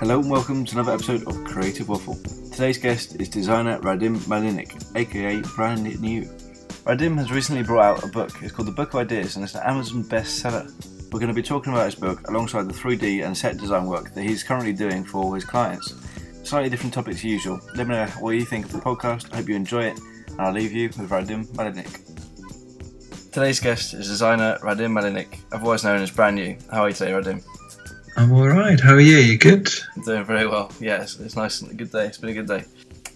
Hello and welcome to another episode of Creative Waffle. Today's guest is designer Radim Malinic, aka Brand Nu. Radim has recently brought out a book. It's called The Book of Ideas and it's an Amazon bestseller. We're going to be talking about his book alongside the 3D and set design work that he's currently doing for his clients. Slightly different topics as usual. Let me know what you think of the podcast. I hope you enjoy it, and I'll leave you with Radim Malinic. Today's guest is designer Radim Malinic, otherwise known as Brand Nu. How are you today, Radim? I'm all right. How are you? You good? I'm doing very well. Yeah, it's, it's nice and a good day. It's been a good day.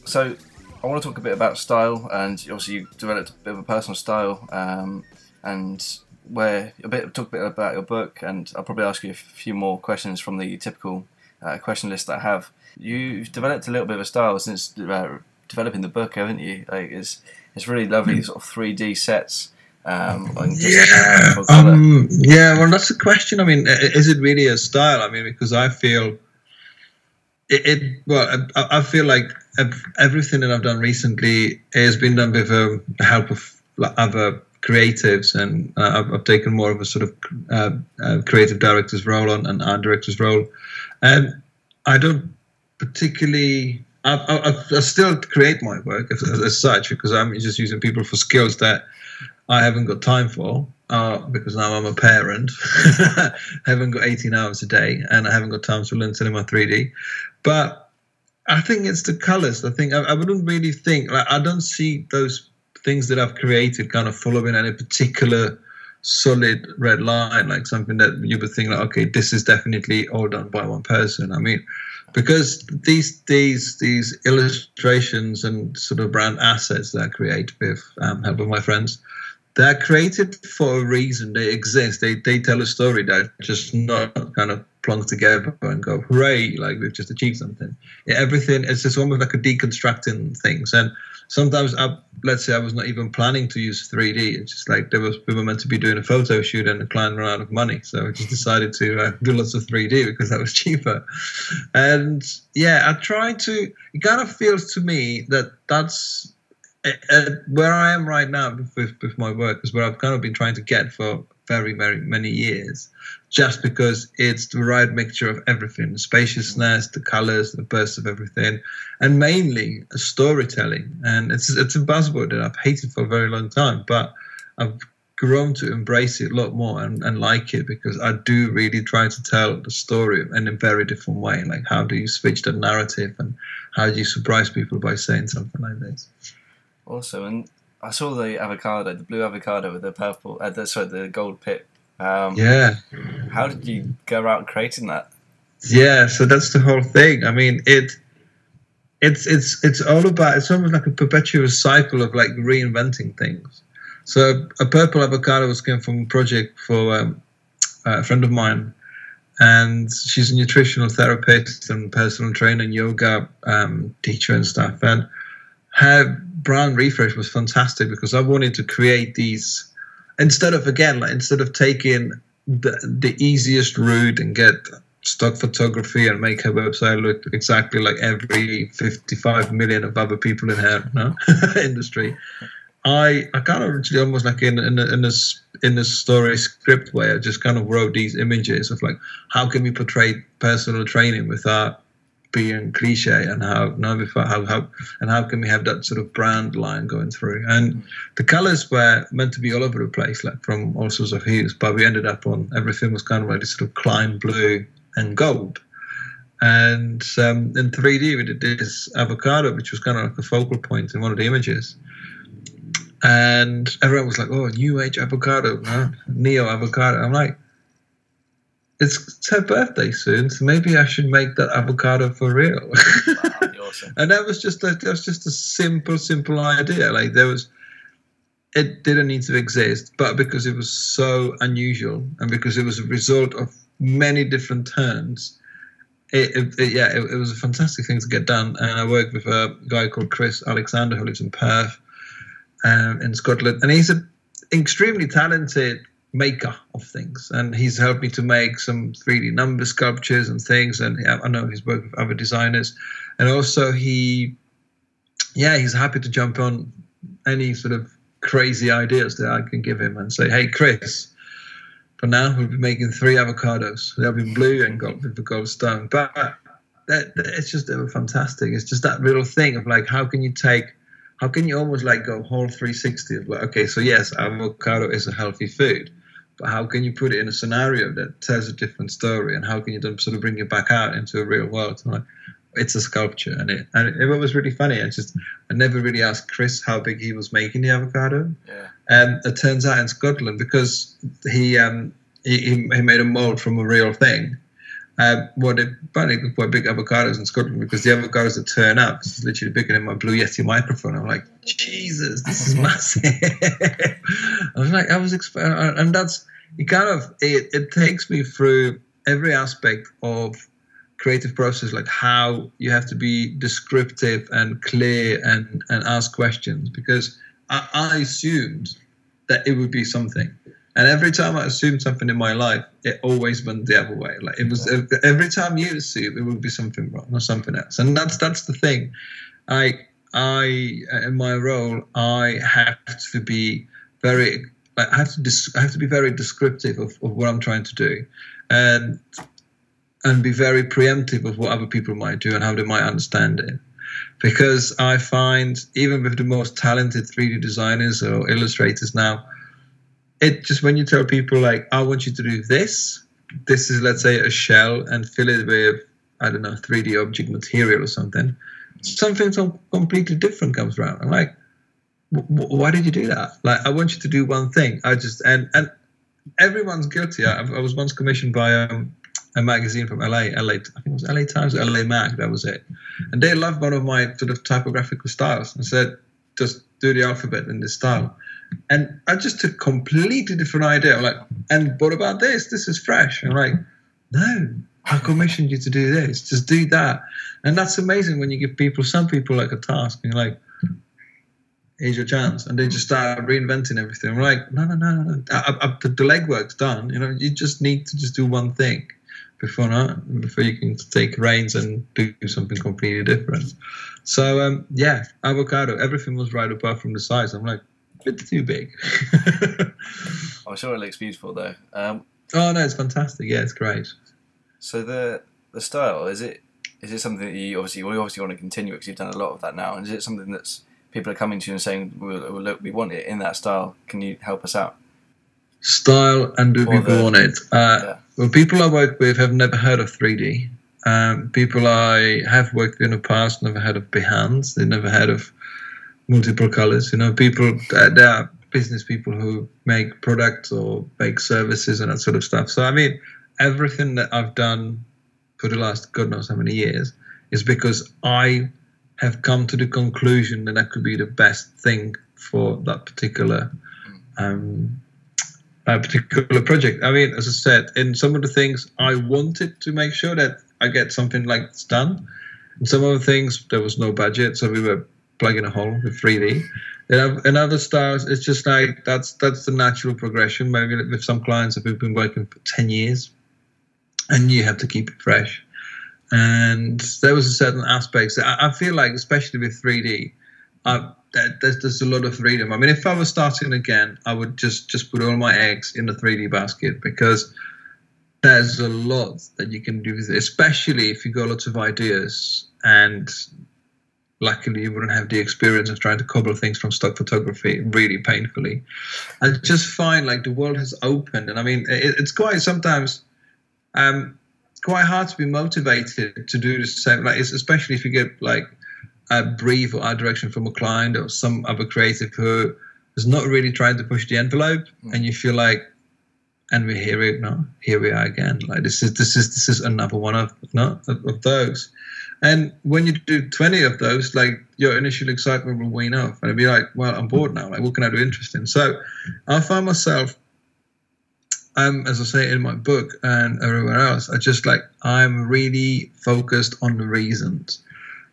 So, I want to talk a bit about style, and obviously you developed a bit of a personal style, um, and where a bit talk a bit about your book, and I'll probably ask you a few more questions from the typical uh, question list that I have. You've developed a little bit of a style since uh, developing the book, haven't you? Like it's it's really lovely, sort of three D sets um, yeah, um, yeah. Well, that's the question. I mean, is it really a style? I mean, because I feel it. it well, I, I, feel like everything that I've done recently has been done with the help of other creatives, and uh, I've, I've, taken more of a sort of uh, uh, creative director's role on an art director's role, and I don't particularly. I, I, I still create my work as, as, such because I'm just using people for skills that I haven't got time for uh, because now I'm a parent. I haven't got 18 hours a day and I haven't got time to learn cinema 3D. But I think it's the colors. I think I, I wouldn't really think, like, I don't see those things that I've created kind of following any particular solid red line, like something that you would think like, okay, this is definitely all done by one person. I mean, because these these these illustrations and sort of brand assets that I create with um, help of my friends, they're created for a reason. They exist. They they tell a story. They're just not kind of plunk together and go hooray, like we've just achieved something. Yeah, everything is just almost like a deconstructing things. And sometimes, I, let's say I was not even planning to use 3D. It's just like there was we were meant to be doing a photo shoot and the client ran out of money, so I just decided to uh, do lots of 3D because that was cheaper. And yeah, I try to. It kind of feels to me that that's uh, where I am right now with, with my work is where I've kind of been trying to get for very, very many years, just because it's the right mixture of everything the spaciousness, the colors, the burst of everything, and mainly storytelling. And it's, it's a buzzword that I've hated for a very long time, but I've grown to embrace it a lot more and, and like it because I do really try to tell the story in a very different way. Like, how do you switch the narrative and how do you surprise people by saying something like this? Also, and I saw the avocado, the blue avocado with the purple, uh, the, sorry, the gold pip. Um, yeah. How did you go around creating that? Yeah, so that's the whole thing. I mean, it, it's it's it's all about. It's almost like a perpetual cycle of like reinventing things. So a purple avocado was came from a project for um, a friend of mine, and she's a nutritional therapist and personal trainer and yoga um, teacher and stuff. And her brand refresh was fantastic because I wanted to create these instead of again like instead of taking the the easiest route and get stock photography and make her website look exactly like every 55 million of other people in her no? industry. I I kind of actually almost like in in in this in this story script way. I just kind of wrote these images of like how can we portray personal training without being cliche and how how, how and how can we have that sort of brand line going through? And the colors were meant to be all over the place like from all sorts of hues but we ended up on everything was kind of like this sort of Klein blue and gold. And um, in 3D we did this avocado which was kind of like a focal point in one of the images. And everyone was like oh new age avocado huh? neo avocado. I'm like it's her birthday soon, so maybe I should make that avocado for real. awesome. and that was just a that was just a simple, simple idea. Like there was, it didn't need to exist, but because it was so unusual and because it was a result of many different turns, it, it, it yeah, it, it, was a fantastic thing to get done. And I worked with a guy called Chris Alexander who lives in Perth, um, in Scotland, and he's an extremely talented maker of things. And he's helped me to make some 3d number sculptures and things. And i know he's worked with other designers. And also he yeah he's happy to jump on any sort of crazy ideas that i can give him and say hey chris for now we'll be making three avocados. They'll be blue and gold with the gold stone. But that, it's just they were fantastic. It's just that little thing of like, how can you take, how can you almost like go whole 360 of like, okay, so yes, avocado is a healthy food, but how can you put it in a scenario that tells a different story, and how can you then sort of bring it back out into a real world? Like, it's a sculpture, and it and it, was really funny. I just I never really asked Chris how big he was making the avocado. Yeah. And it turns out in Scotland because he um he, he made a mold from a real thing. Uh, well, they apparently quite big avocados in Scotland because the avocados that turn up is literally bigger than my Blue Yeti microphone. I'm like, Jesus, this is massive. I was like, I was, exp- and that's it. Kind of it, it takes me through every aspect of creative process, like how you have to be descriptive and clear and and ask questions because I, I assumed that it would be something. And every time I assumed something in my life, it always went the other way. Like it was every time you assume it would be something wrong or something else. And that's that's the thing. I I in my role I have to be very I have to dis- I have to be very descriptive of, of what I'm trying to do, and and be very preemptive of what other people might do and how they might understand it. Because I find even with the most talented 3D designers or illustrators now, it just when you tell people like, I want you to do this, this is let's say a shell and fill it with I don't know 3D object material or something, something so completely different comes around. I'm like, why did you do that? Like, I want you to do one thing. I just and and everyone's guilty. I, I was once commissioned by um, a magazine from LA, LA, I think it was LA Times, LA Mag, that was it. And they loved one of my sort of typographical styles and said, just do the alphabet in this style. And I just took completely different idea. I'm like, and what about this? This is fresh. I'm like, no, I commissioned you to do this. Just do that. And that's amazing when you give people, some people like a task and you're like, here's your chance. And they just start reinventing everything. I'm like, no, no, no, no. I, I, the legwork's done. You know, you just need to just do one thing before not before you can take reins and do something completely different. So um, yeah, avocado. Everything was right apart from the size. I'm like, a bit too big. I'm sure it looks beautiful though. Um, oh no, it's fantastic. Yeah, it's great. So the the style is it is it something that you obviously we obviously want to continue because you've done a lot of that now, and is it something that's people are coming to you and saying, well, look, we want it in that style. Can you help us out?" Style and do people want it? Uh, yeah well, people I work with have never heard of 3D. Um, people I have worked with in the past never heard of Behance. They never heard of multiple colors. You know, people uh, there are business people who make products or make services and that sort of stuff. So I mean, everything that I've done for the last God knows how many years is because I have come to the conclusion that that could be the best thing for that particular um, particular project. I mean, as I said, in some of the things I wanted to make sure that I get something like this done. In some of the things there was no budget, so we were plugging a hole with 3D. In other styles, it's just like that's that's the natural progression. Maybe with some clients that we've been working for 10 years, and you have to keep it fresh. And there was a certain aspects. I, I feel like, especially with 3D, I, there's, there's a lot of freedom. I mean, if I was starting again, I would just just put all my eggs in the 3D basket because there's a lot that you can do with it, especially if you've got lots of ideas and luckily you wouldn't have the experience of trying to cobble things from stock photography really painfully. I just find like the world has opened, and I mean, it, it's quite sometimes. Um, quite hard to be motivated to do the same. Like, especially if you get like a brief or a direction from a client or some other creative who is not really trying to push the envelope, mm. and you feel like, and we here we no, here we are again. Like this is this is this is another one of no of, of those. And when you do 20 of those, like your initial excitement will wane off, and it'll be like, well, I'm bored now. Like, what can I do interesting? So, I find myself, um, as I say in my book and everywhere else, I just like I'm really focused on the reasons.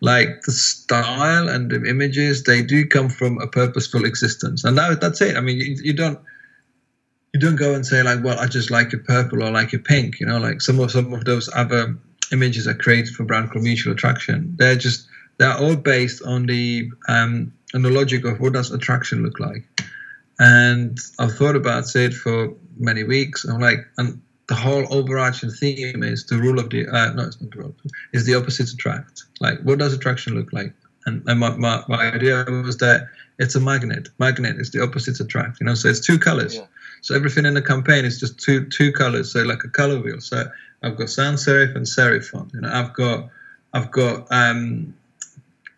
Like the style and the images they do come from a purposeful existence. And that, that's it. I mean you, you, don't you don't go and say like well i just like a purple or like a pink you know? Like some of some of those other images are created for brand called mutual attraction. They're just they're all based on the um on the logic of what does attraction look like. And i've thought about it for many weeks i'm like and the whole overarching theme is the rule of the uh, no, it's not the rule is the opposites attract. Like, what does attraction look like? And, and my, my, my idea was that it's a magnet. Magnet is the opposites attract. You know, so it's two colors. Yeah. So everything in the campaign is just two two colors. So like a color wheel. So I've got sans serif and serif font. You know, I've got I've got um,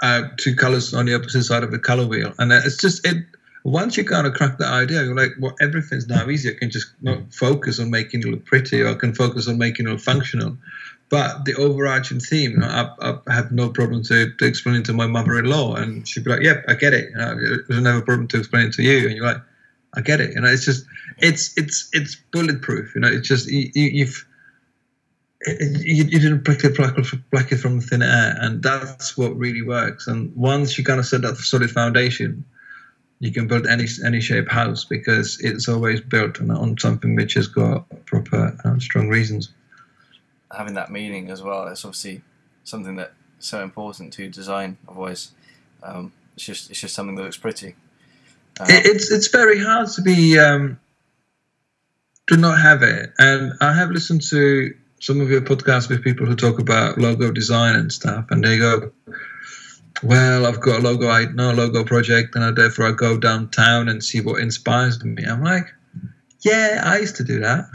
uh, two colors on the opposite side of the color wheel, and it's just it. Once you kind of crack that idea, you're like, well, everything's now easy. I can just not mm. focus on making it look pretty, or I can focus on making it look functional. But the overarching theme, you know, I, I have no problem to, to explain it to my mother-in-law, and she'd be like, "Yep, I get it." You know, it was never a problem to explain it to you, and you're like, "I get it." You know, it's just, it's it's it's bulletproof. You know, it's just you, you, you've you, you didn't pluck it, pluck, pluck it from thin air, and that's what really works. And once you kind of set that solid foundation, you can build any any shape house because it's always built on, on something which has got proper and strong reasons. Having that meaning as well, it's obviously something that's so important to design. Otherwise, um, it's just it's just something that looks pretty. Um, it, it's it's very hard to be um, to not have it, and I have listened to some of your podcasts with people who talk about logo design and stuff, and they go, "Well, I've got a logo, I know a logo project, and I, therefore I go downtown and see what inspires me." I'm like, "Yeah, I used to do that."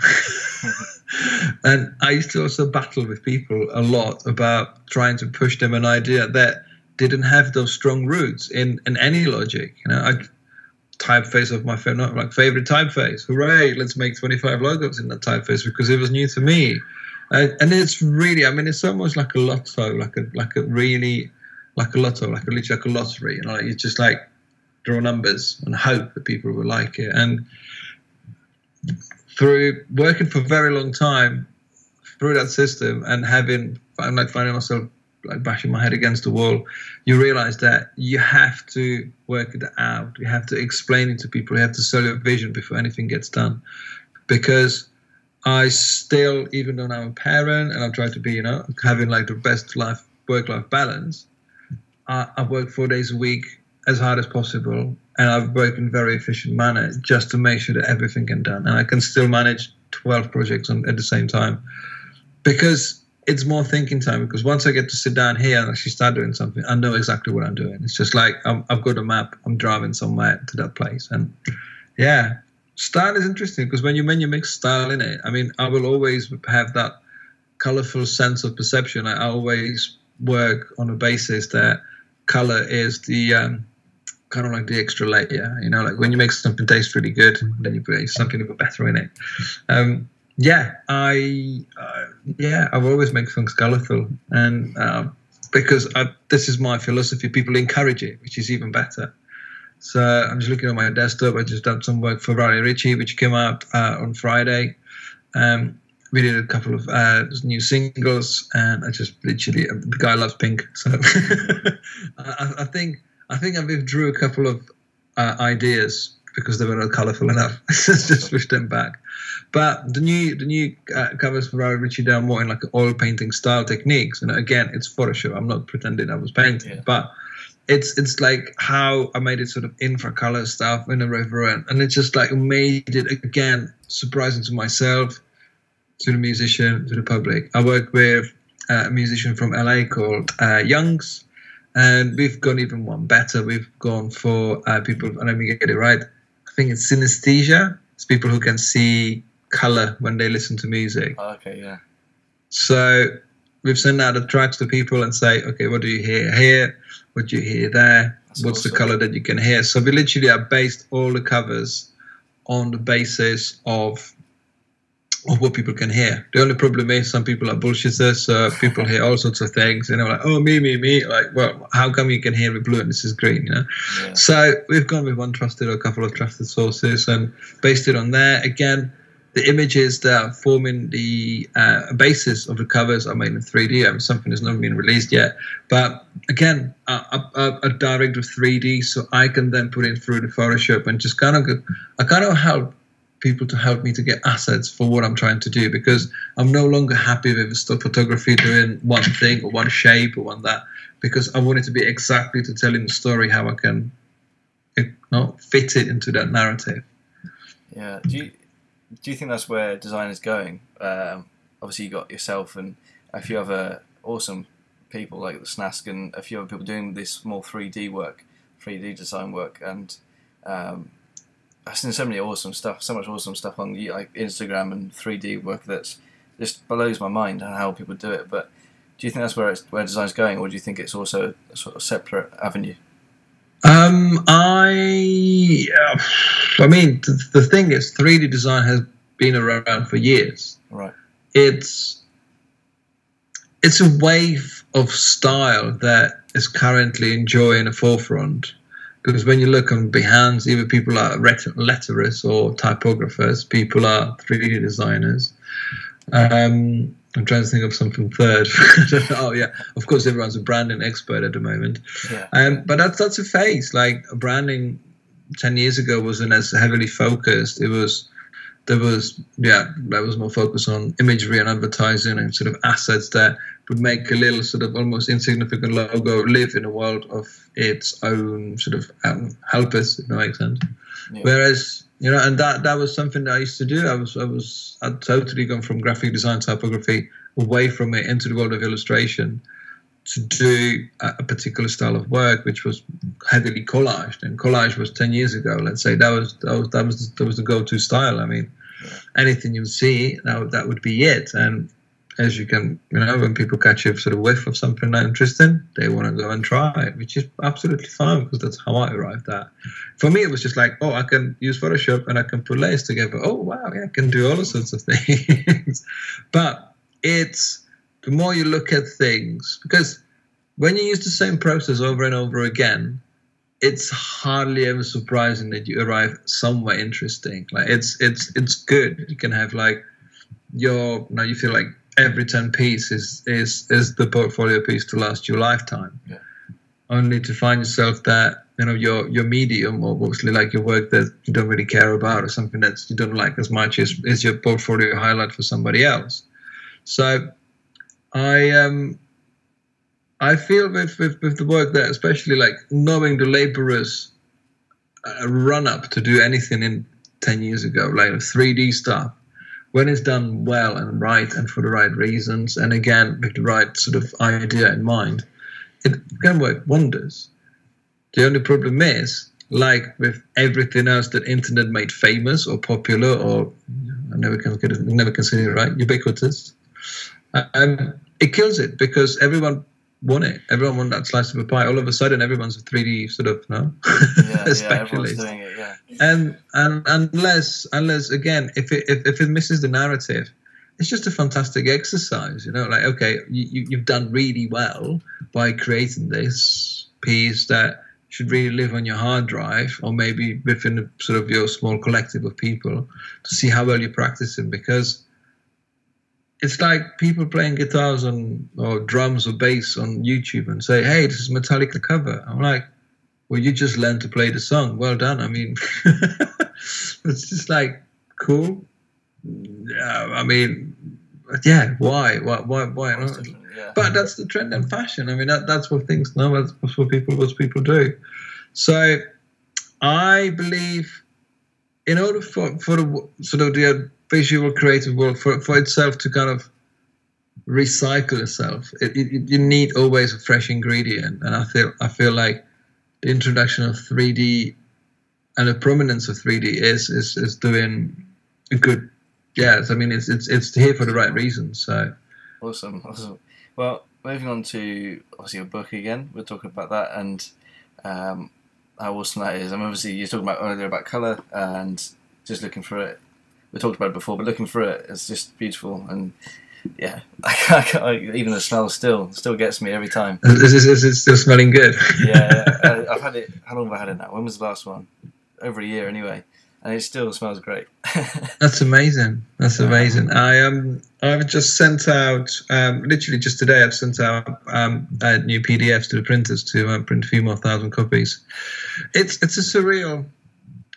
and I used to also battle with people a lot about trying to push them an idea that didn't have those strong roots in, in any logic. You know, I typeface of my favorite, like favorite typeface. Hooray! Let's make 25 logos in that typeface because it was new to me. Uh, and it's really, I mean, it's almost like a lotto, like a like a really, like a lotto, like a literally like a lottery. You know, you just like draw numbers and hope that people will like it. And through working for a very long time through that system and having, I'm like finding myself like bashing my head against the wall, you realize that you have to work it out. You have to explain it to people. You have to sell your vision before anything gets done, because I still, even though I'm a parent and I try to be, you know, having like the best life work life balance, I, I work four days a week as hard as possible, and I've worked in very efficient manner just to make sure that everything can done, and I can still manage 12 projects on, at the same time, because it's more thinking time. Because once I get to sit down here and actually start doing something, I know exactly what I'm doing. It's just like i have got a map. I'm driving somewhere to that place, and yeah, style is interesting because when you when you mix style in it, I mean, I will always have that colorful sense of perception. I always work on a basis that color is the um, kind of like the extra layer. You know, like when you make something taste really good, then you put something a bit better in it. Um, yeah, I uh, yeah, I've always make things colorful, and uh, because I, this is my philosophy, people encourage it, which is even better. So I'm just looking at my desktop. I just done some work for Roddy Ritchie, which came out uh, on Friday. Um, we did a couple of uh, new singles, and I just literally the guy loves pink, so I, I, think I think I withdrew a couple of uh, ideas because they were not colourful enough. just pushed them back. But the new the new uh, covers for Roddy Ricci, they're more in like oil painting style techniques. And again, it's Photoshop. I'm not pretending I was painting, yeah. but it's it's like how I made it sort of infra color stuff in a river, and, and it just like made it again surprising to myself, to the musician, to the public. I work with a musician from LA called uh, Youngs, and we've gone even one better. We've gone for uh, people, and let me get it right. I think it's synesthesia. It's people who can see color when they listen to music. Oh, okay, yeah. So we've sent out the tracks to people and say, okay, what do you hear here? what do you hear there, That's what's awesome. the color that you can hear. So we literally have based all the covers on the basis of of what people can hear. The only problem is some people are bullshitters. So people hear all sorts of things, and they're like, oh, me, me, me. Like, well, how come you can hear me blue and this is green, you know? Yeah. So we've gone with one trusted or a couple of trusted sources and based it on there. Again, the images that are forming the uh, basis of the covers are made in 3D. I mean, something has not been released yet. But again, a, a, a direct of 3D, so I can then put it through the Photoshop and just kind of, I kind of help people to help me to get assets for what I'm trying to do because I'm no longer happy with still photography doing one thing or one shape or one that because I want it to be exactly to telling the story how I can you know, fit it into that narrative. Yeah. Do you do you think that's where design is going? Um, obviously, you got yourself and a few other awesome people like the Snask and a few other people doing this more 3D work, 3D design work, and um, I've seen so many awesome stuff, so much awesome stuff on like Instagram and 3D work that's just blows my mind how people do it. But do you think that's where it's, where design's going, or do you think it's also a sort of separate avenue? Um, I, uh, I mean, the, the thing is, 3D design has been around for years. Right. It's it's a wave of style that is currently enjoying a forefront. Because when you look on Behance, either people are letterers or typographers, people are 3D designers. Um, I'm trying to think of something third. oh yeah, of course everyone's a branding expert at the moment. Yeah. Um, but that's that's a phase. Like branding ten years ago wasn't as heavily focused. It was there was yeah there was more focus on imagery and advertising and sort of assets that would make a little sort of almost insignificant logo live in a world of its own sort of um, helpers. If that makes sense. Yeah. Whereas you know, and that that was something that I used to do. I was I was I'd totally gone from graphic design typography away from it into the world of illustration to do a, particular style of work, which was heavily collaged. And collage was ten years ago. Let's say that was that was that was, that was the go-to style. I mean, anything you see that that would be it. And as you can, you know, when people catch a sort of whiff of something interesting, they want to go and try it, which is absolutely fine because that's how I arrived at. For me, it was just like, oh, I can use Photoshop and I can put layers together. Oh, wow, yeah, I can do all sorts of things. but it's the more you look at things, because when you use the same process over and over again, it's hardly ever surprising that you arrive somewhere interesting. Like it's it's it's good. You can have like your now you feel like every 10 piece is is is the portfolio piece to last your lifetime Yeah. only to find yourself that you know your your medium or mostly like your work that you don't really care about or something that you don't like as much is is your portfolio highlight for somebody else so i um i feel with with, with the work that especially like knowing the laborers uh, run up to do anything in 10 years ago like 3d stuff when it's done well and right and for the right reasons, and again with the right sort of idea in mind, it can work wonders. The only problem is, like with everything else that internet made famous or popular or I never can never consider it right, ubiquitous, um, it kills it because everyone want it. Everyone want that slice of a pie. All of a sudden, everyone's a 3D sort of no, Yeah, a yeah, it. Yeah, and and unless unless again if it if, if it misses the narrative it's just a fantastic exercise you know like okay you, you, you've done really well by creating this piece that should really live on your hard drive or maybe within a, sort of your small collective of people to see how well you practice it because it's like people playing guitars on or drums or bass on youtube and say hey this is metallica cover i'm like well, you just learned to play the song. Well done. I mean, it's just like cool. Yeah, I mean, yeah. Why? Why? Why? Why not? yeah. But that's the trend in fashion. I mean, that, that's what things now. That's what people what people do. So, I believe, in order for for the sort of the visual creative world for for itself to kind of recycle itself, it, it, you need always a fresh ingredient. And I feel I feel like the introduction of 3D and the prominence of 3D is is, is doing a good. Yes, I mean it's it's it's here for the right reasons. So Awesome, awesome. Well, moving on to obviously your book again. We're talking about that and um, how awesome that is. I mean, obviously, you were talking about earlier about color and just looking for it. We talked about it before, but looking through it, it's just beautiful and yeah, I can't, I, even the smell still still gets me every time. is, is, is it still smelling good? Yeah, yeah. I- I've had it. How long have I had it now? When was the last one? Over a year, anyway, and it still smells great. That's amazing. That's Yeah. amazing. I um I've just sent out um literally just today I've sent out um uh, new PDFs to the printers to uh, print a few more thousand copies. It's it's a surreal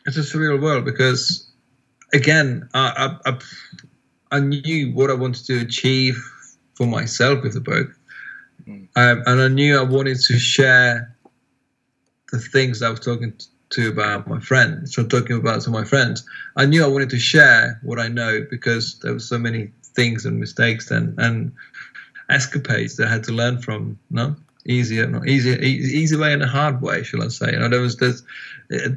it's a surreal world because again I I, I, I knew what I wanted to achieve for myself with the book, Mm. um, and I knew I wanted to share the things I was talking to about my friends, so talking about to my friends. I knew I wanted to share what I know because there were so many things and mistakes and and escapades that I had to learn from. No, easier, not easier, easy, easy way and a hard way, shall I say? You know, there was this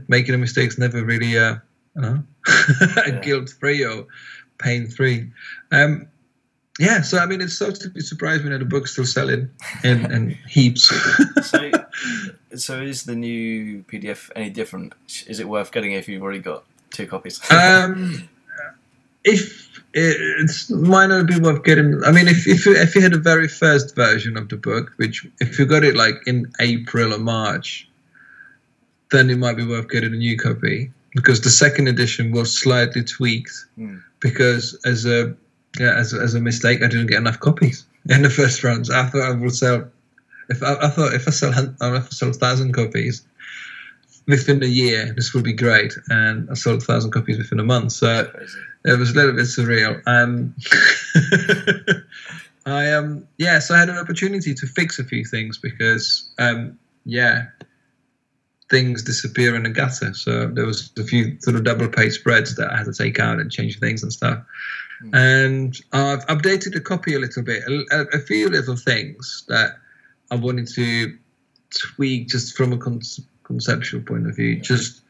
making a mistake's never really, uh, you know, Yeah. guilt free or pain free. Um, yeah, so I mean, it's surprised me that the book's still selling in, in heaps. So, so is the new PDF any different? Is it worth getting if you've already got two copies? um, if it, it's might not be worth getting. I mean, if if you, if you had the very first version of the book, which if you got it like in April or March, then it might be worth getting a new copy because the second edition was slightly tweaked Hmm. because as a yeah, as, as a mistake, I didn't get enough copies in the first runs. I thought I would sell. If I, I thought if I sell if I sell a thousand copies within a year, this would be great, and I sold a thousand copies within a month. So Crazy. it was a little bit surreal. Um, I um yeah, so I had an opportunity to fix a few things because um yeah, things disappear in the gutter. So there was a few sort of double page spreads that I had to take out and change things and stuff. Hmm. And I've updated the copy a little bit, a, a, few little things that I wanted to tweak just from a con- conceptual point of view. Just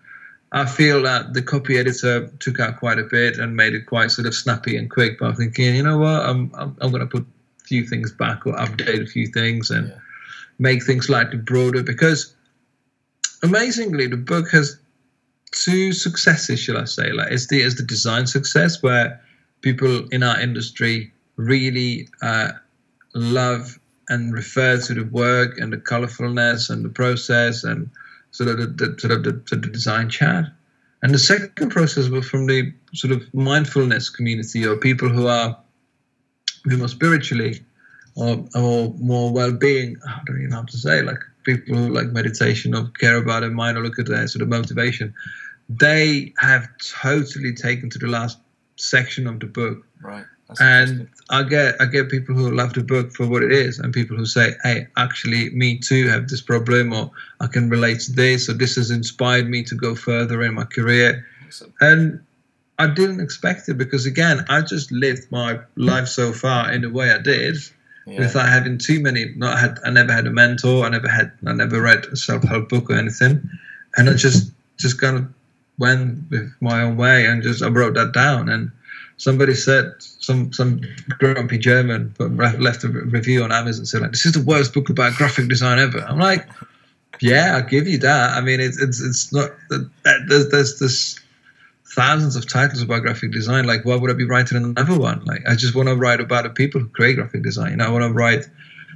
I feel that the copy editor took out quite a bit and made it quite sort of snappy and quick. But I'm thinking, you know what, I'm I'm, I'm going to put a few things back or update a few things and Yeah. make things slightly broader because amazingly the book has two successes, shall I say? Like it's the it's the design success where people in our industry really uh, love and refer to the work and the colorfulness and the process and sort of the, the sort of the, the design chat. And the second process was from the sort of mindfulness community or people who are who more spiritually or, or more well-being. I don't even know how to say like people who like meditation or care about their mind or look at their sort of motivation. They have totally taken to the last section of the book Right. That's and. I get I get people who love the book for what it is, and people who say, "Hey, actually, me too have this problem, or I can relate to this, or this has inspired me to go further in my career." Awesome. And I didn't expect it because, again, I just lived my life so far in the way I did, Yeah. without having too many. Not had I never had a mentor. I never had I never read a self help book or anything, and I just just kind of went with my own way and just I wrote that down. And somebody said some some grumpy German but left a review on Amazon said like this is the worst book about graphic design ever. I'm like, yeah, I'll give you that. I mean, it's it's it's not that there's there's this thousands of titles about graphic design. Like, why would I be writing another one? Like, I just want to write about the people who create graphic design. I want to write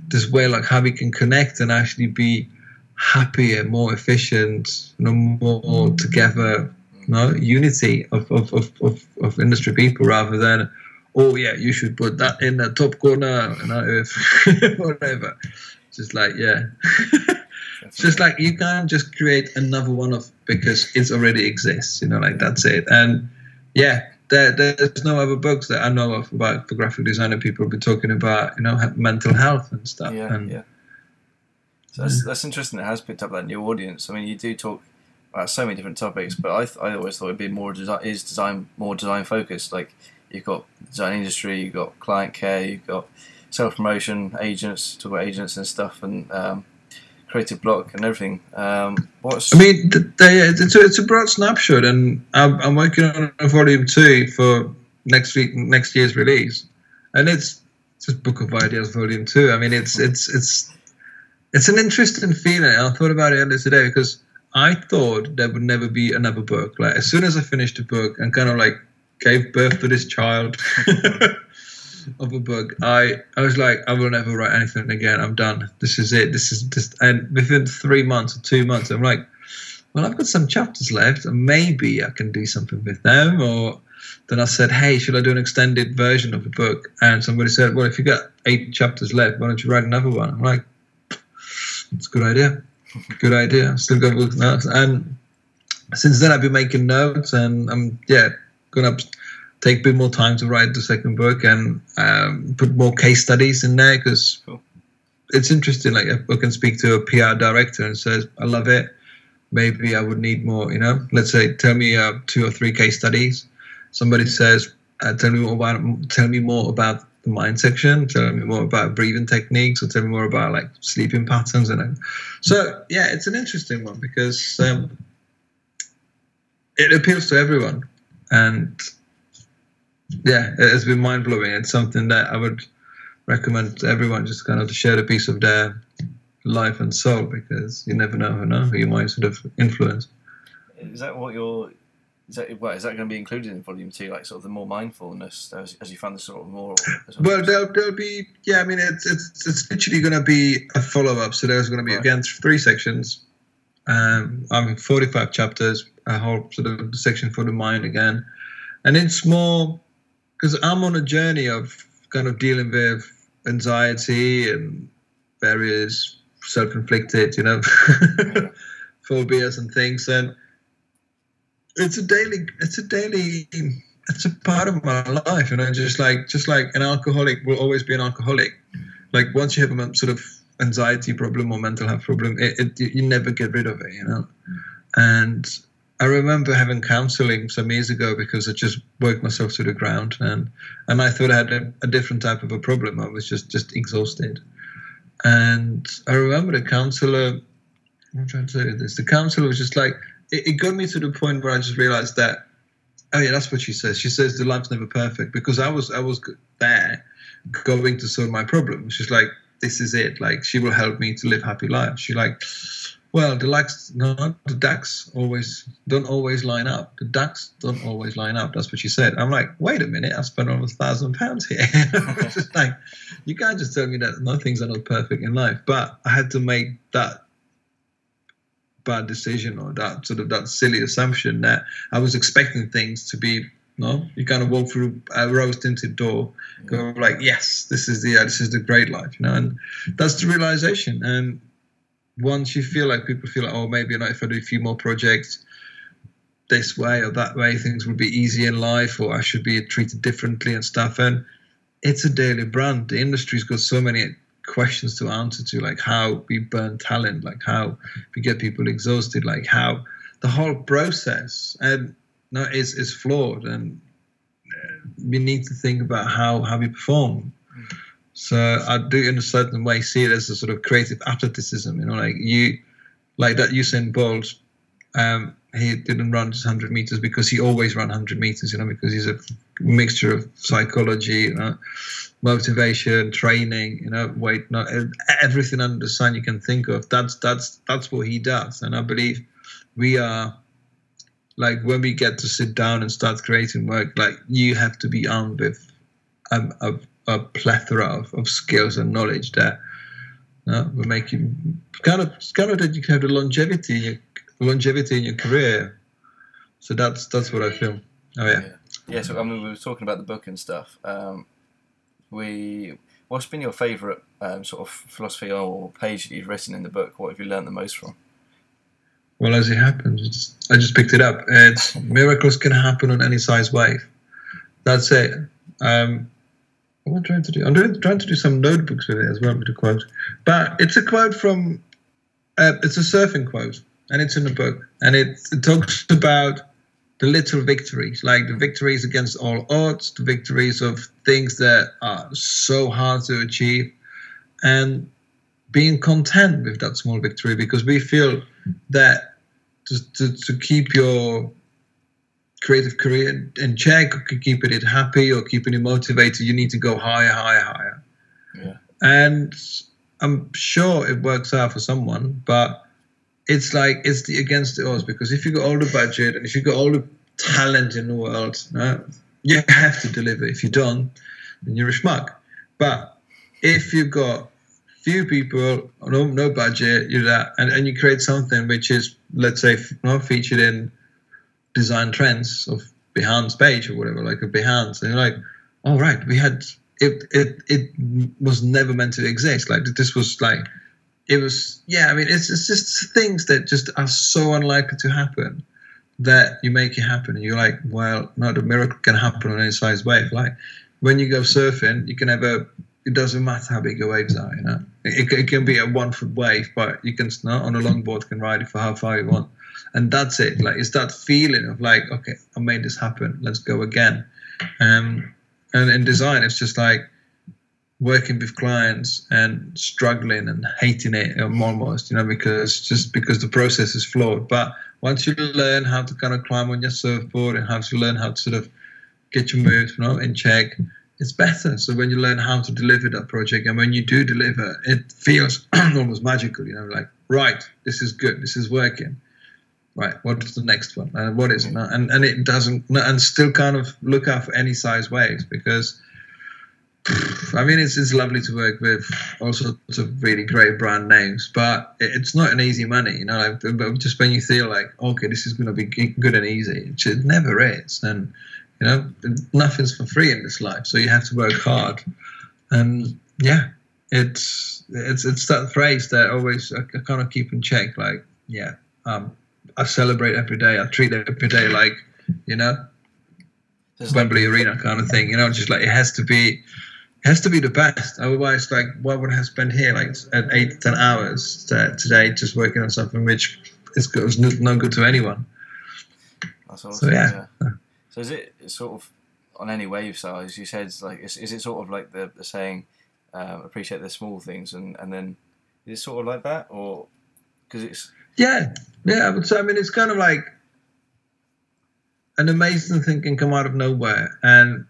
this way, like how we can connect and actually be happier, more efficient, you know, more together, you know, unity of, of, of, of, of industry people rather than, oh yeah, you should put that in the top corner, you know, whatever. Just like, yeah. It's just like you can't just create another one of because it already exists, you know, like that's it. And yeah, there, there's no other books that I know of about for graphic designer people be talking about, you know, mental health and stuff. Yeah, and yeah. So that's, that's interesting. It has picked up that new audience. I mean, you do talk about so many different topics, but I, th- I always thought it'd be more design is design more design focused. Like you've got design industry, you've got client care, you've got self promotion, agents, talk about agents and stuff, and um, creative block and everything. Um, what's I mean, they, it's, a, it's a broad snapshot, and I'm, I'm working on a volume two for next week, next year's release, and it's just Book of Ideas Volume Two. I mean, it's it's it's it's an interesting feeling. I thought about it earlier today because I thought there would never be another book. Like as soon as I finished the book and kind of like gave birth to this child of a book, I I was like, I will never write anything again. I'm done. This is it. This is just and within three months or two months, I'm like, well, I've got some chapters left, and maybe I can do something with them. Or then I said, hey, should I do an extended version of the book? And somebody said, well, if you got eight chapters left, why don't you write another one? I'm like, it's a good idea. Good idea. Still got books now. And since then, I've been making notes, and I'm yeah gonna take a bit more time to write the second book and um, put more case studies in there because Cool. it's interesting. Like I can speak to a PR director and says, "I love it. maybe I would need more. You know, let's say tell me uh, two or three case studies. Somebody says, uh, tell me more about tell me more about the mind section. Tell me more about breathing techniques, or tell me more about like sleeping patterns. And so yeah, it's an interesting one because um, it appeals to everyone, and yeah, it has been mind blowing. It's something that I would recommend to everyone just kind of to share a piece of their life and soul because you never know, who, know who you might sort of influence. Is that what you're? Is that, well, is that going to be included in volume two, like sort of the more mindfulness as, as you found the sort of more? well, there'll, there'll be yeah. I mean, it's it's it's literally going to be a follow up. So there's going to be right. again three sections. Um, I mean, forty five chapters, a whole sort of section for the mind again, and it's more because I'm on a journey of kind of dealing with anxiety and various self-inflicted, you know, phobias and things, and it's a daily, it's a daily, it's a part of my life, you know. Just like, just like an alcoholic will always be an alcoholic. Like once you have a sort of anxiety problem or mental health problem, it, it you never get rid of it, you know. And I remember having counseling some years ago because I just worked myself to the ground and and I thought I had a, a, different type of a problem. I was just just exhausted. And I remember the counselor I'm trying to say this. The counselor was just like it, it got me to the point where I just realized that oh yeah, that's what she says. She says the life's never perfect because I was I was there going to solve my problem. She's like, this is it. Like she will help me to live happy life. She like well, the ducks, no, the ducks always don't always line up. The ducks don't always line up. That's what she said. I'm like, wait a minute, I spent almost a thousand pounds here. just like, you can't just tell me that no things are not perfect in life. But I had to make that bad decision or that sort of that silly assumption that I was expecting things to be no, you kind of walk through a rose tinted door, go like, yes, this is the uh, this is the great life, you know, and that's the realization. And once you feel like people feel like, oh, maybe if I do a few more projects this way or that way, things will be easy in life, or I should be treated differently and stuff. And it's a daily brand. The industry's got so many questions to answer to, like how we burn talent, like how we get people exhausted, like how the whole process and no, is is flawed, and uh, we need to think about how how we perform. So I do, in a certain way, see it as a sort of creative athleticism. You know, like you, like that Usain Bolt. Um, he didn't run 100 meters because he always ran 100 meters. You know, because he's a mixture of psychology, you know, motivation, training. You know, weight, not everything under the sun you can think of. That's that's that's what he does, and I believe we are like when we get to sit down and start creating work, like you have to be armed with um, a, a plethora of, of skills and knowledge that uh, will make you kind of kind of that you have the longevity in your longevity in your career. So that's that's what I feel. Oh yeah. Yeah. yeah so I mean, we were talking about the book and stuff. Um, we, what's been your favourite um, sort of philosophy or page that you've written in the book? What have you learned the most from? Well, as it happens, I just picked it up. It's miracles can happen on any size wave. That's it. Um, what am I trying to do? I'm doing, trying to do some notebooks with it as well with a quote. But it's a quote from, uh, it's a surfing quote, and it's in the book. And it, it talks about the little victories, like the victories against all odds, the victories of things that are so hard to achieve, and being content with that small victory because we feel that to, to, to keep your creative career in check, keeping it happy or keeping it motivated, you need to go higher, higher, higher. Yeah. And I'm sure it works out for someone, but it's like it's the against the odds because if you got all the budget and if you got all the talent in the world, no, you have to deliver. If you don't, then you're a schmuck. But if you've got few people, no no budget, you that, and, and you create something which is let's say not featured in design trends of Behance page or whatever, like a Behance, and you're like, oh right, we had it. It it was never meant to exist. Like this was like it was. Yeah, I mean, it's it's just things that just are so unlikely to happen that you make it happen, and you're like, well, no, the miracle can happen on any size wave. Like when you go surfing, you can have a. It doesn't matter how big your waves are, you know. It, it can be a one foot wave, but you can on a longboard can ride it for how far you want and that's it. Like it's that feeling of like, okay, I made this happen. Let's go again. Um, and in design, it's just like working with clients and struggling and hating it almost, you know, because just because the process is flawed. But once you learn how to kind of climb on your surfboard and how to learn how to sort of get your moves you know, in check, it's better. So when you learn how to deliver that project and when you do deliver, it feels almost magical, you know, like, right, this is good, this is working. Right, what is the next one? And what is it? And and it doesn't and still kind of look out for any size waves because I mean, it's, it's lovely to work with all sorts of really great brand names, but it's not an easy money, you know. Like, just when you feel like, okay, this is going to be good and easy, it never is. And you know, nothing's for free in this life, so you have to work hard. And yeah, it's it's it's that phrase that always I, I kind of keep in check. Like, yeah, um, I celebrate every day. I treat every day like, you know, There's Wembley like- Arena kind of thing. You know, just like it has to be it has to be the best. Otherwise, like, why would I spend here like eight ten hours to, today just working on something which is good, no good to anyone? That's awesome. So yeah. yeah. So is it sort of on any wave size? You said like, is, is it sort of like the, the saying, um, appreciate the small things, and and then is it sort of like that, or because it's yeah, yeah. But so I mean, it's kind of like an amazing thing can come out of nowhere, and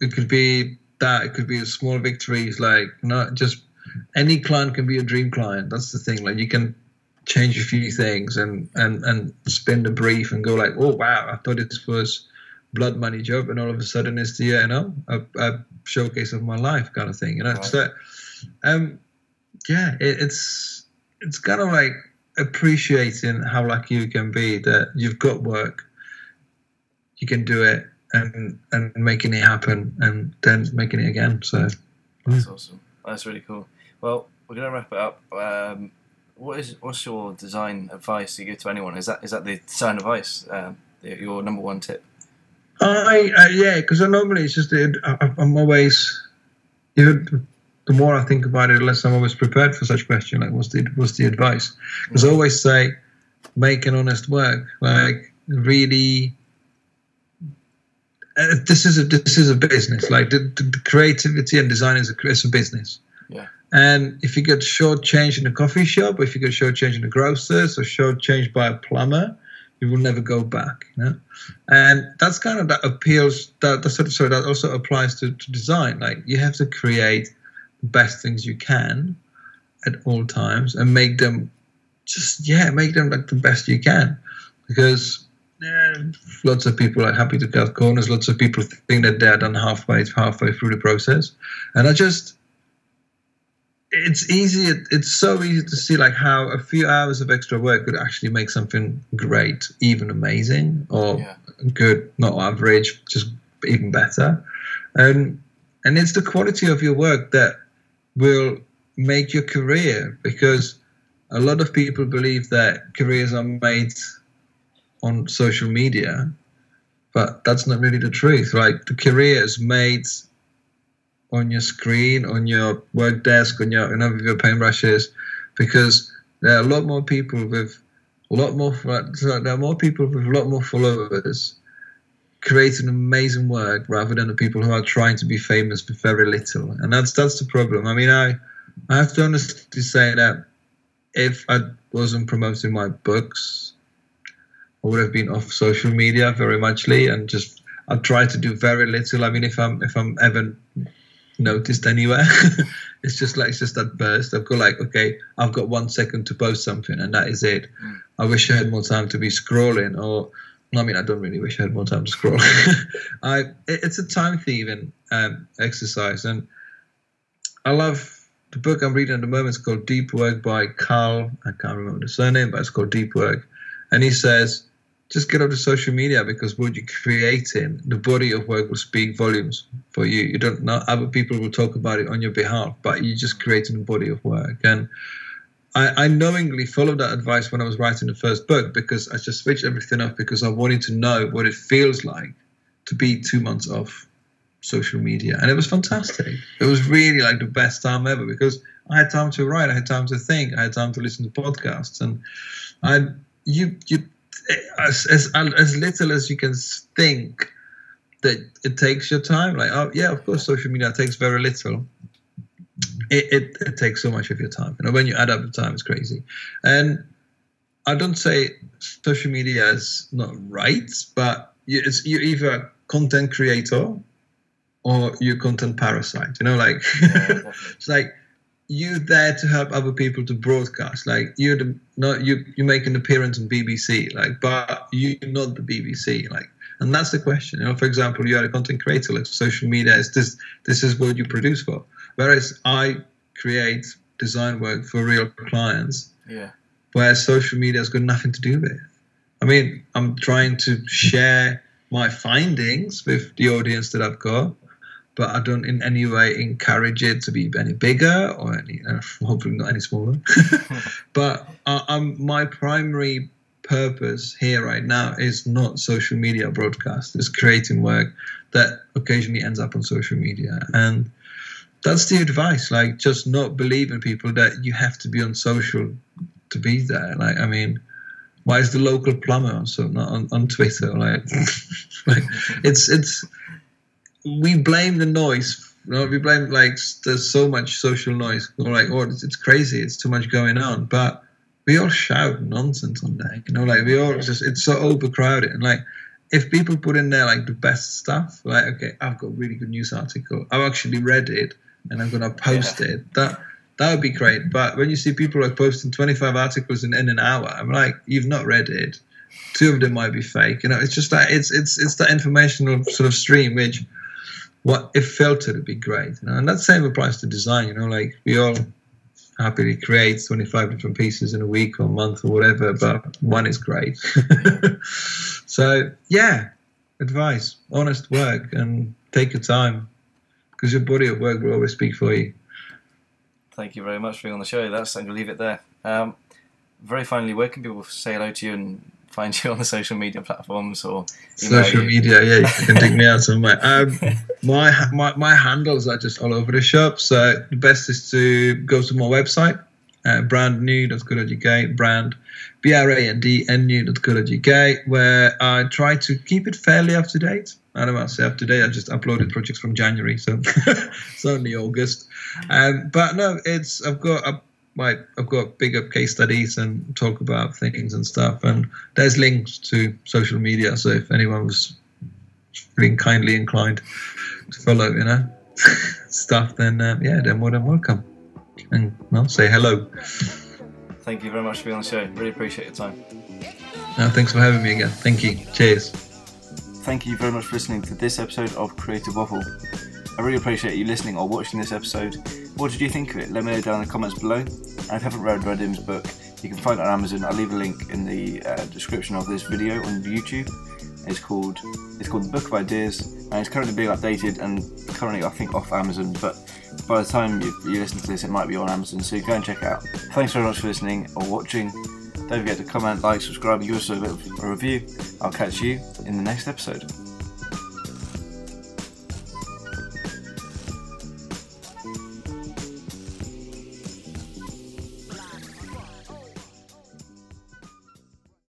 it could be that it could be a small victories like not just any client can be a dream client that's the thing like you can change a few things and and and spin the brief and go like oh wow i thought this was blood money job and all of a sudden it's the you know a, a showcase of my life kind of thing you know right. so um yeah it, it's it's kind of like appreciating how lucky you can be that you've got work you can do it and and making it happen and then making it again. So that's yeah. awesome. That's really cool. Well, we're gonna wrap it up. Um, what is what's your design advice you give to anyone? Is that is that the design advice? Um, your number one tip? I uh, yeah, because normally it's just I, I'm always you know, the more I think about it, the less I'm always prepared for such question. Like, what's the what's the advice? Because I always say, make an honest work. Like, really uh, this is a this is a business. Like the, the creativity and design is a, it's a business. Yeah. And if you get shortchanged in a coffee shop, or if you get shortchanged in a grocer's, or shortchanged by a plumber, you will never go back. You know? And that's kind of that appeals. That that sort of so that also applies to, to design. Like you have to create best things you can at all times and make them just yeah make them like the best you can because yeah, lots of people are happy to cut corners. Lots of people think that they're done halfway halfway through the process, and I just it's easy. It's so easy to see like how a few hours of extra work could actually make something great, even amazing, or yeah. good, not average, just even better. And and it's the quality of your work that will make your career because a lot of people believe that careers are made on social media, but that's not really the truth. Like the career is made on your screen, on your work desk, on your you know, with your paintbrushes, because there are a lot more people with a lot more. There are more people with a lot more followers creating amazing work rather than the people who are trying to be famous for very little. And that's that's the problem. I mean, I I have to honestly say that if I wasn't promoting my books I would have been off social media very muchly and just I try to do very little. I mean, if I'm if I'm ever noticed anywhere, it's just like it's just that burst. I've got like okay, I've got one second to post something and that is it. Mm. I wish I had more time to be scrolling or. I mean, I don't really wish I had more time to scroll. I it's a time thieving um, exercise, and I love the book I'm reading at the moment. It's called Deep Work by Carl. I can't remember the surname, but it's called Deep Work, and he says just get onto social media because what you're creating, the body of work will speak volumes for you. You don't know other people will talk about it on your behalf, but you're just creating a body of work. And I, I knowingly followed that advice when I was writing the first book because I just switched everything off because I wanted to know what it feels like to be two months off social media. And it was fantastic. It was really like the best time ever because I had time to write, I had time to think, I had time to listen to podcasts and I you you as, as as little as you can think that it takes your time. Like, oh yeah, of course, social media takes very little. It, it, it takes so much of your time. You know, when you add up the time, it's crazy. And I don't say social media is not right, but you, it's you're either a content creator or you're content parasite. You know, like it's like you're there to help other people to broadcast. Like you're the not you you make an appearance on BBC, like but you're not the BBC. Like and that's the question. You know, for example, you are a content creator, like social media is this this is what you produce for. Whereas I create design work for real clients. Yeah. Where social media has got nothing to do with. It. I mean, I'm trying to share my findings with the audience that I've got, but I don't in any way encourage it to be any bigger or any, uh, hopefully not any smaller. but uh, I'm, my primary purpose here right now is not social media broadcast. It's creating work that occasionally ends up on social media, and that's the advice. Like, just not believe in people that you have to be on social to be there. Like, I mean, why is the local plumber on not on, on Twitter? Like, like it's it's we blame the noise. You know, we blame like there's so much social noise. We're like, oh, it's, it's crazy. It's too much going on, but we all shout nonsense on there. You know, like we all just it's so overcrowded. And like if people put in there like the best stuff, like okay, I've got a really good news article. I've actually read it and I'm gonna post yeah. it. That that would be great. But when you see people like posting 25 articles in, in an hour, I'm like, you've not read it. Two of them might be fake. You know, it's just that it's it's it's that informational sort of stream which what if filtered would be great. You know, and that same applies to design. You know, like we all happily create 25 different pieces in a week or month or whatever, but one is great. so, yeah, advice, honest work, and take your time because your body of work will always speak for you. Thank you very much for being on the show. That's I'm going to leave it there. Um, very finally, where can people say hello to you and find you on the social media platforms or social you? media? Yeah, you can dig me out somewhere. Um, my, my my handles are just all over the shop. So the best is to go to my website, uh, brandnu.co.uk, brand b r a n d n u.co.uk, where I try to keep it fairly up to date. I don't want to say up to date. I just uploaded projects from January, so it's only August. Um, but no, it's I've got a I've got big up case studies and talk about things and stuff. And there's links to social media. So if anyone was feeling kindly inclined to follow, you know, stuff, then uh, yeah, they're more than welcome. And well, say hello. Thank you very much for being on the show. Really appreciate your time. No, thanks for having me again. Thank you. Cheers. Thank you very much for listening to this episode of Creative Waffle. I really appreciate you listening or watching this episode. What did you think of it? Let me know down in the comments below. And if you haven't read Radim's book, you can find it on Amazon. I'll leave a link in the uh, description of this video on YouTube. It's called it's called the Book of Ideas, and it's currently being updated and currently I think off Amazon. But by the time you, you listen to this, it might be on Amazon. So go and check it out. Thanks very much for listening or watching. Don't forget to comment, like, subscribe, and give us a bit of a review. I'll catch you in the next episode.